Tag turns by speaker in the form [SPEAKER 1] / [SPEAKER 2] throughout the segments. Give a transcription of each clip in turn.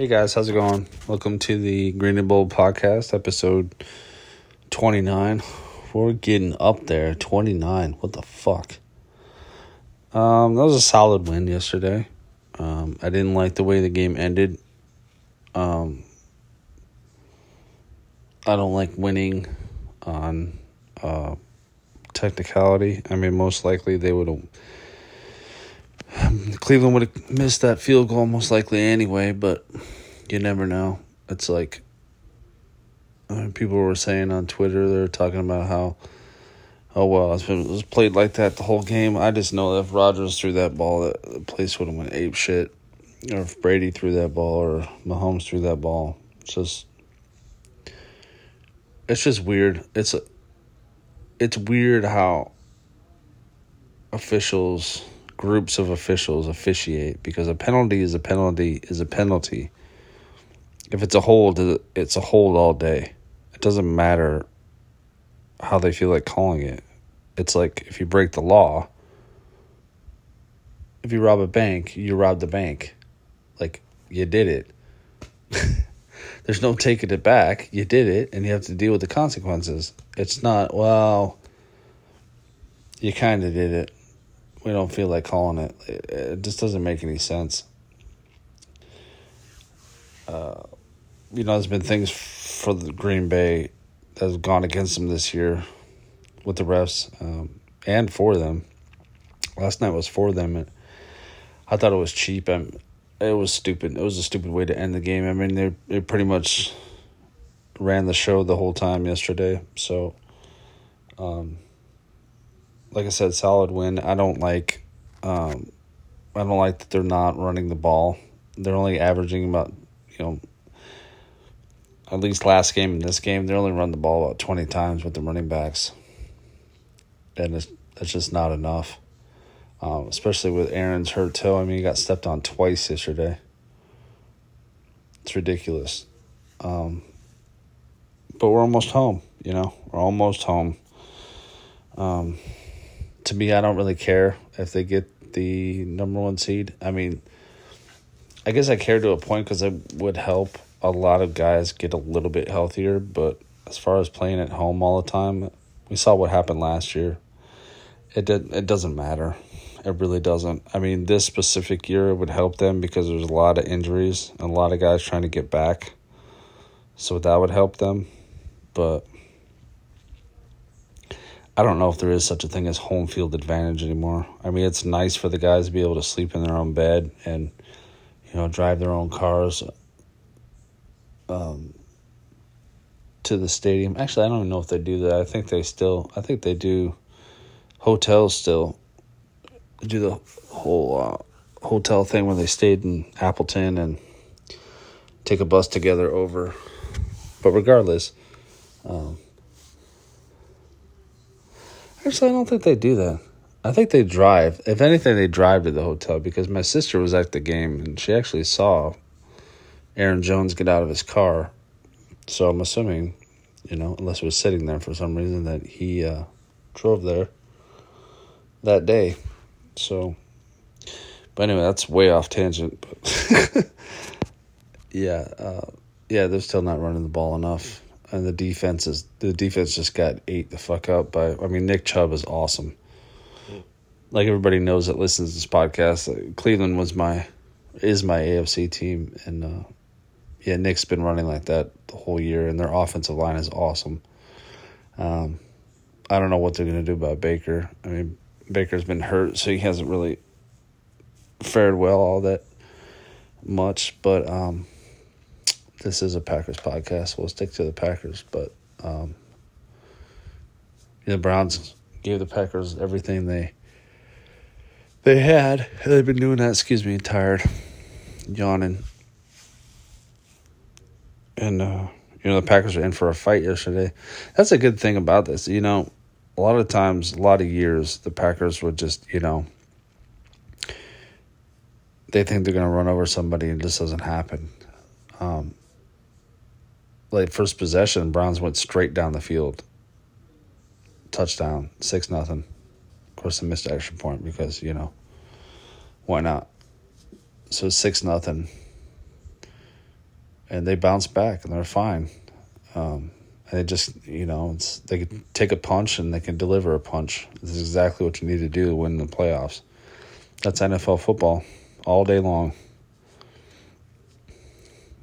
[SPEAKER 1] Hey guys, how's it going? Welcome to the Green and Bold podcast, episode 29. We're getting up there, 29. What the fuck? Um, that was a solid win yesterday. Um, I didn't like the way the game ended. Um, I don't like winning on uh, technicality. I mean, most likely they would have. Cleveland would have missed that field goal most likely anyway, but you never know. It's like uh, people were saying on Twitter, they're talking about how, oh well, it was played like that the whole game. I just know that if Rodgers threw that ball, the place would have went ape shit, or if Brady threw that ball, or Mahomes threw that ball. It's just, it's just weird. It's, it's weird how officials groups of officials officiate because a penalty is a penalty is a penalty. If it's a hold, it's a hold all day. It doesn't matter how they feel like calling it. It's like if you break the law, if you rob a bank, you rob the bank. Like you did it. There's no taking it back. You did it and you have to deal with the consequences. It's not, well, you kind of did it we don't feel like calling it. It, just doesn't make any sense. Uh, you know, there's been things for the Green Bay that have gone against them this year with the refs um, and for them. Last night was for them. And I thought it was cheap. and it was stupid. It was a stupid way to end the game. I mean, they they pretty much ran the show the whole time yesterday. So, um, like I said, solid win. I don't like, um, I don't like that they're not running the ball. They're only averaging about, you know, at least last game and this game, they only run the ball about twenty times with the running backs, and it's it's just not enough. Um, especially with Aaron's hurt toe. I mean, he got stepped on twice yesterday. It's ridiculous. Um, but we're almost home. You know, we're almost home. Um, to me, I don't really care if they get the number one seed. I mean, I guess I care to a point because it would help a lot of guys get a little bit healthier. But as far as playing at home all the time, we saw what happened last year. It did. It doesn't matter. It really doesn't. I mean, this specific year it would help them because there's a lot of injuries and a lot of guys trying to get back. So that would help them. But I don't know if there is such a thing as home field advantage anymore. I mean, it's nice for the guys to be able to sleep in their own bed and, you know, drive their own cars um, to the stadium. Actually, I don't even know if they do that. I think they still, I think they do hotels still do the whole uh, hotel thing where they stayed in Appleton and take a bus together over. But regardless, um, Actually, I don't think they do that. I think they drive. If anything, they drive to the hotel because my sister was at the game and she actually saw Aaron Jones get out of his car. So I'm assuming, you know, unless it was sitting there for some reason, that he uh, drove there that day. So, but anyway, that's way off tangent. But yeah, uh, yeah, they're still not running the ball enough and the defense is the defense just got ate the fuck up by. I mean, Nick Chubb is awesome. Like everybody knows that listens to this podcast, Cleveland was my is my AFC team, and uh, yeah, Nick's been running like that the whole year, and their offensive line is awesome. Um, I don't know what they're gonna do about Baker. I mean, Baker's been hurt, so he hasn't really fared well all that much, but um, this is a Packers podcast. We'll stick to the Packers, but um, the Browns gave the Packers everything they they had. They've been doing that. Excuse me, tired, yawning, and uh, you know the Packers are in for a fight yesterday. That's a good thing about this. You know, a lot of times, a lot of years, the Packers would just you know they think they're going to run over somebody and it just doesn't happen. Um, like first possession, Browns went straight down the field. Touchdown, six nothing. Of course, a missed extra point because you know why not? So six nothing. and they bounce back and they're fine. Um, and they just, you know, they can take a punch and they can deliver a punch. This is exactly what you need to do to win the playoffs. That's NFL football all day long.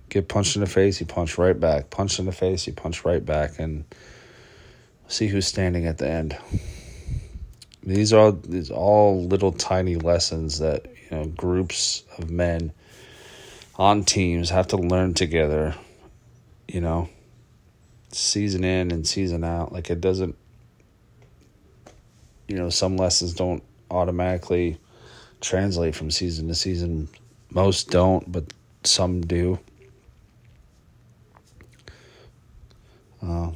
[SPEAKER 1] Get punched in the face, you punch right back. Punch in the face, you punch right back, and see who's standing at the end. These are these all little tiny lessons that you know groups of men on teams have to learn together. You know, season in and season out. Like it doesn't. You know, some lessons don't automatically translate from season to season. Most don't, but some do. Uh,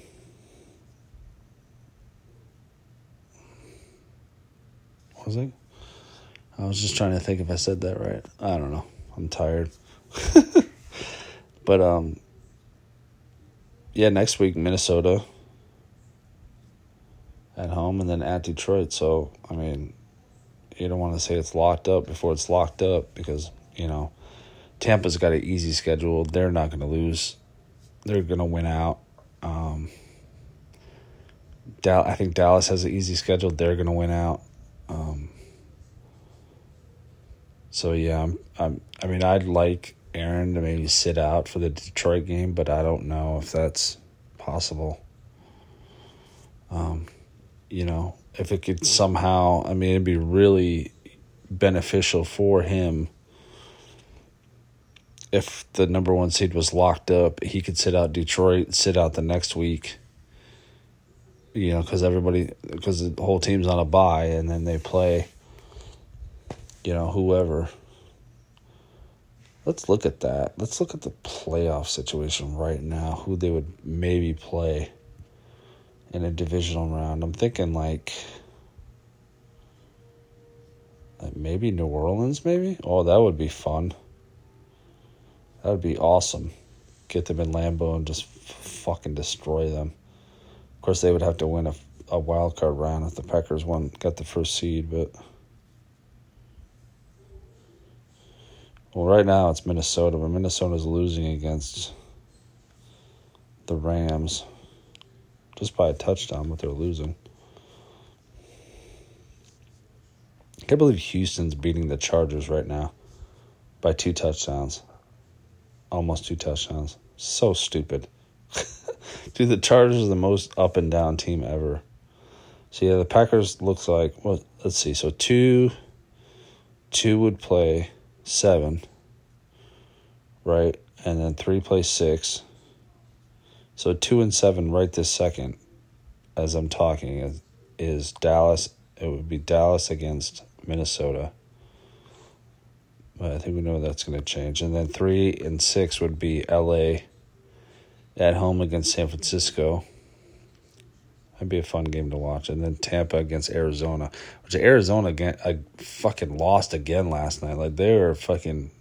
[SPEAKER 1] was it? I was just trying to think if I said that right. I don't know. I'm tired. but um yeah, next week Minnesota at home and then at Detroit. So, I mean, you don't want to say it's locked up before it's locked up because, you know, Tampa's got an easy schedule. They're not going to lose. They're going to win out. Um, I think Dallas has an easy schedule. They're going to win out. Um, so yeah, I'm, I'm, I mean, I'd like Aaron to maybe sit out for the Detroit game, but I don't know if that's possible. Um, you know, if it could somehow, I mean, it'd be really beneficial for him if the number one seed was locked up. He could sit out Detroit, sit out the next week. You know, because everybody, because the whole team's on a bye, and then they play. You know, whoever. Let's look at that. Let's look at the playoff situation right now. Who they would maybe play in a divisional round. I'm thinking like, like maybe New Orleans, maybe. Oh, that would be fun. That would be awesome. Get them in Lambeau and just fucking destroy them. Of course, they would have to win a, a wild card round if the Packers won, got the first seed, but. Well, right now it's Minnesota, but Minnesota's losing against the Rams just by a touchdown, but they're losing. I can't believe Houston's beating the Chargers right now by two touchdowns. Almost two touchdowns. So stupid. Dude, the Chargers are the most up and down team ever. So yeah, the Packers looks like well, let's see. So two two would play seven, right? And then three plays six. So two and seven right this second, as I'm talking, is, is Dallas. It would be Dallas against Minnesota. But I think we know that's going to change. And then three and six would be L.A. at home against San Francisco. That'd be a fun game to watch. And then Tampa against Arizona, which Arizona again, I fucking lost again last night. Like they were fucking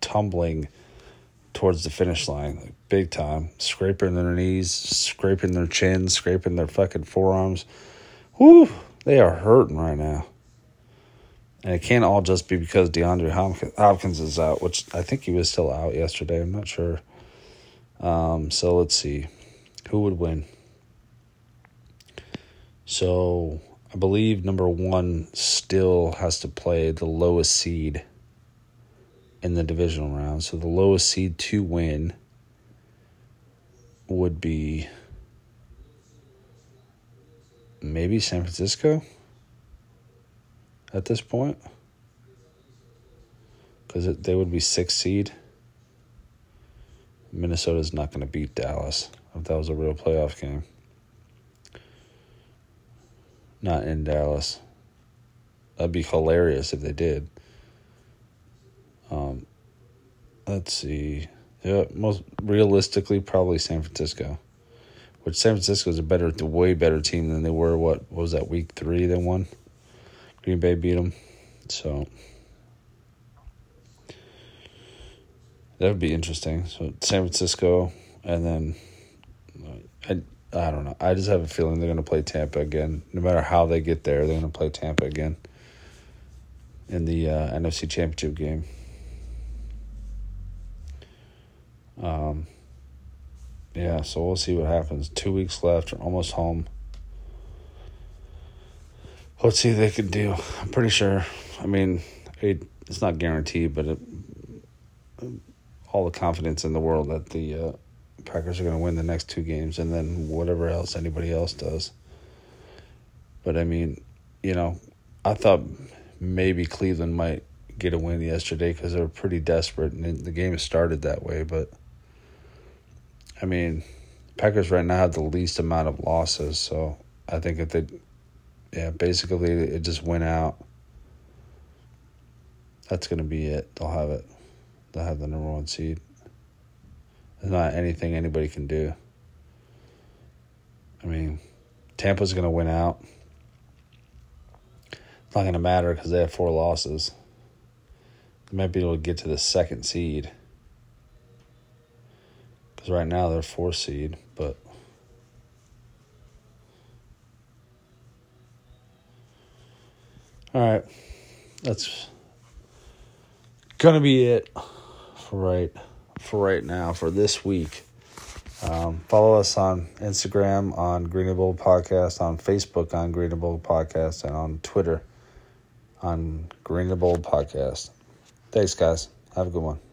[SPEAKER 1] tumbling towards the finish line, like big time, scraping their knees, scraping their chins, scraping their fucking forearms. Whoo, they are hurting right now. And it can't all just be because DeAndre Hopkins is out, which I think he was still out yesterday. I'm not sure. Um, so let's see. Who would win? So I believe number one still has to play the lowest seed in the divisional round. So the lowest seed to win would be maybe San Francisco at this point because they would be six seed. Minnesota's not going to beat Dallas if that was a real playoff game. Not in Dallas. That'd be hilarious if they did. Um, let's see. Yeah, most realistically, probably San Francisco. Which San Francisco is a better, way better team than they were. What, what was that week three? They won. Green Bay beat them, so that would be interesting. So San Francisco, and then I I don't know. I just have a feeling they're going to play Tampa again. No matter how they get there, they're going to play Tampa again in the uh, NFC Championship game. Um, yeah, so we'll see what happens. Two weeks left, almost home. Let's see they can do. I'm pretty sure. I mean, it, it's not guaranteed, but it, all the confidence in the world that the uh, Packers are going to win the next two games, and then whatever else anybody else does. But I mean, you know, I thought maybe Cleveland might get a win yesterday because they were pretty desperate, and the game started that way. But I mean, Packers right now have the least amount of losses, so I think if they, yeah, basically it just went out. That's gonna be it. They'll have it. They'll have the number one seed. There's not anything anybody can do. I mean, Tampa's gonna win out. It's not gonna matter because they have four losses. They might be able to get to the second seed. Because right now they're four seed, but. All right. That's gonna be it for right for right now for this week. Um, follow us on Instagram on Greenable Podcast, on Facebook on Greenable Podcast, and on Twitter on Greenable Podcast. Thanks, guys. Have a good one.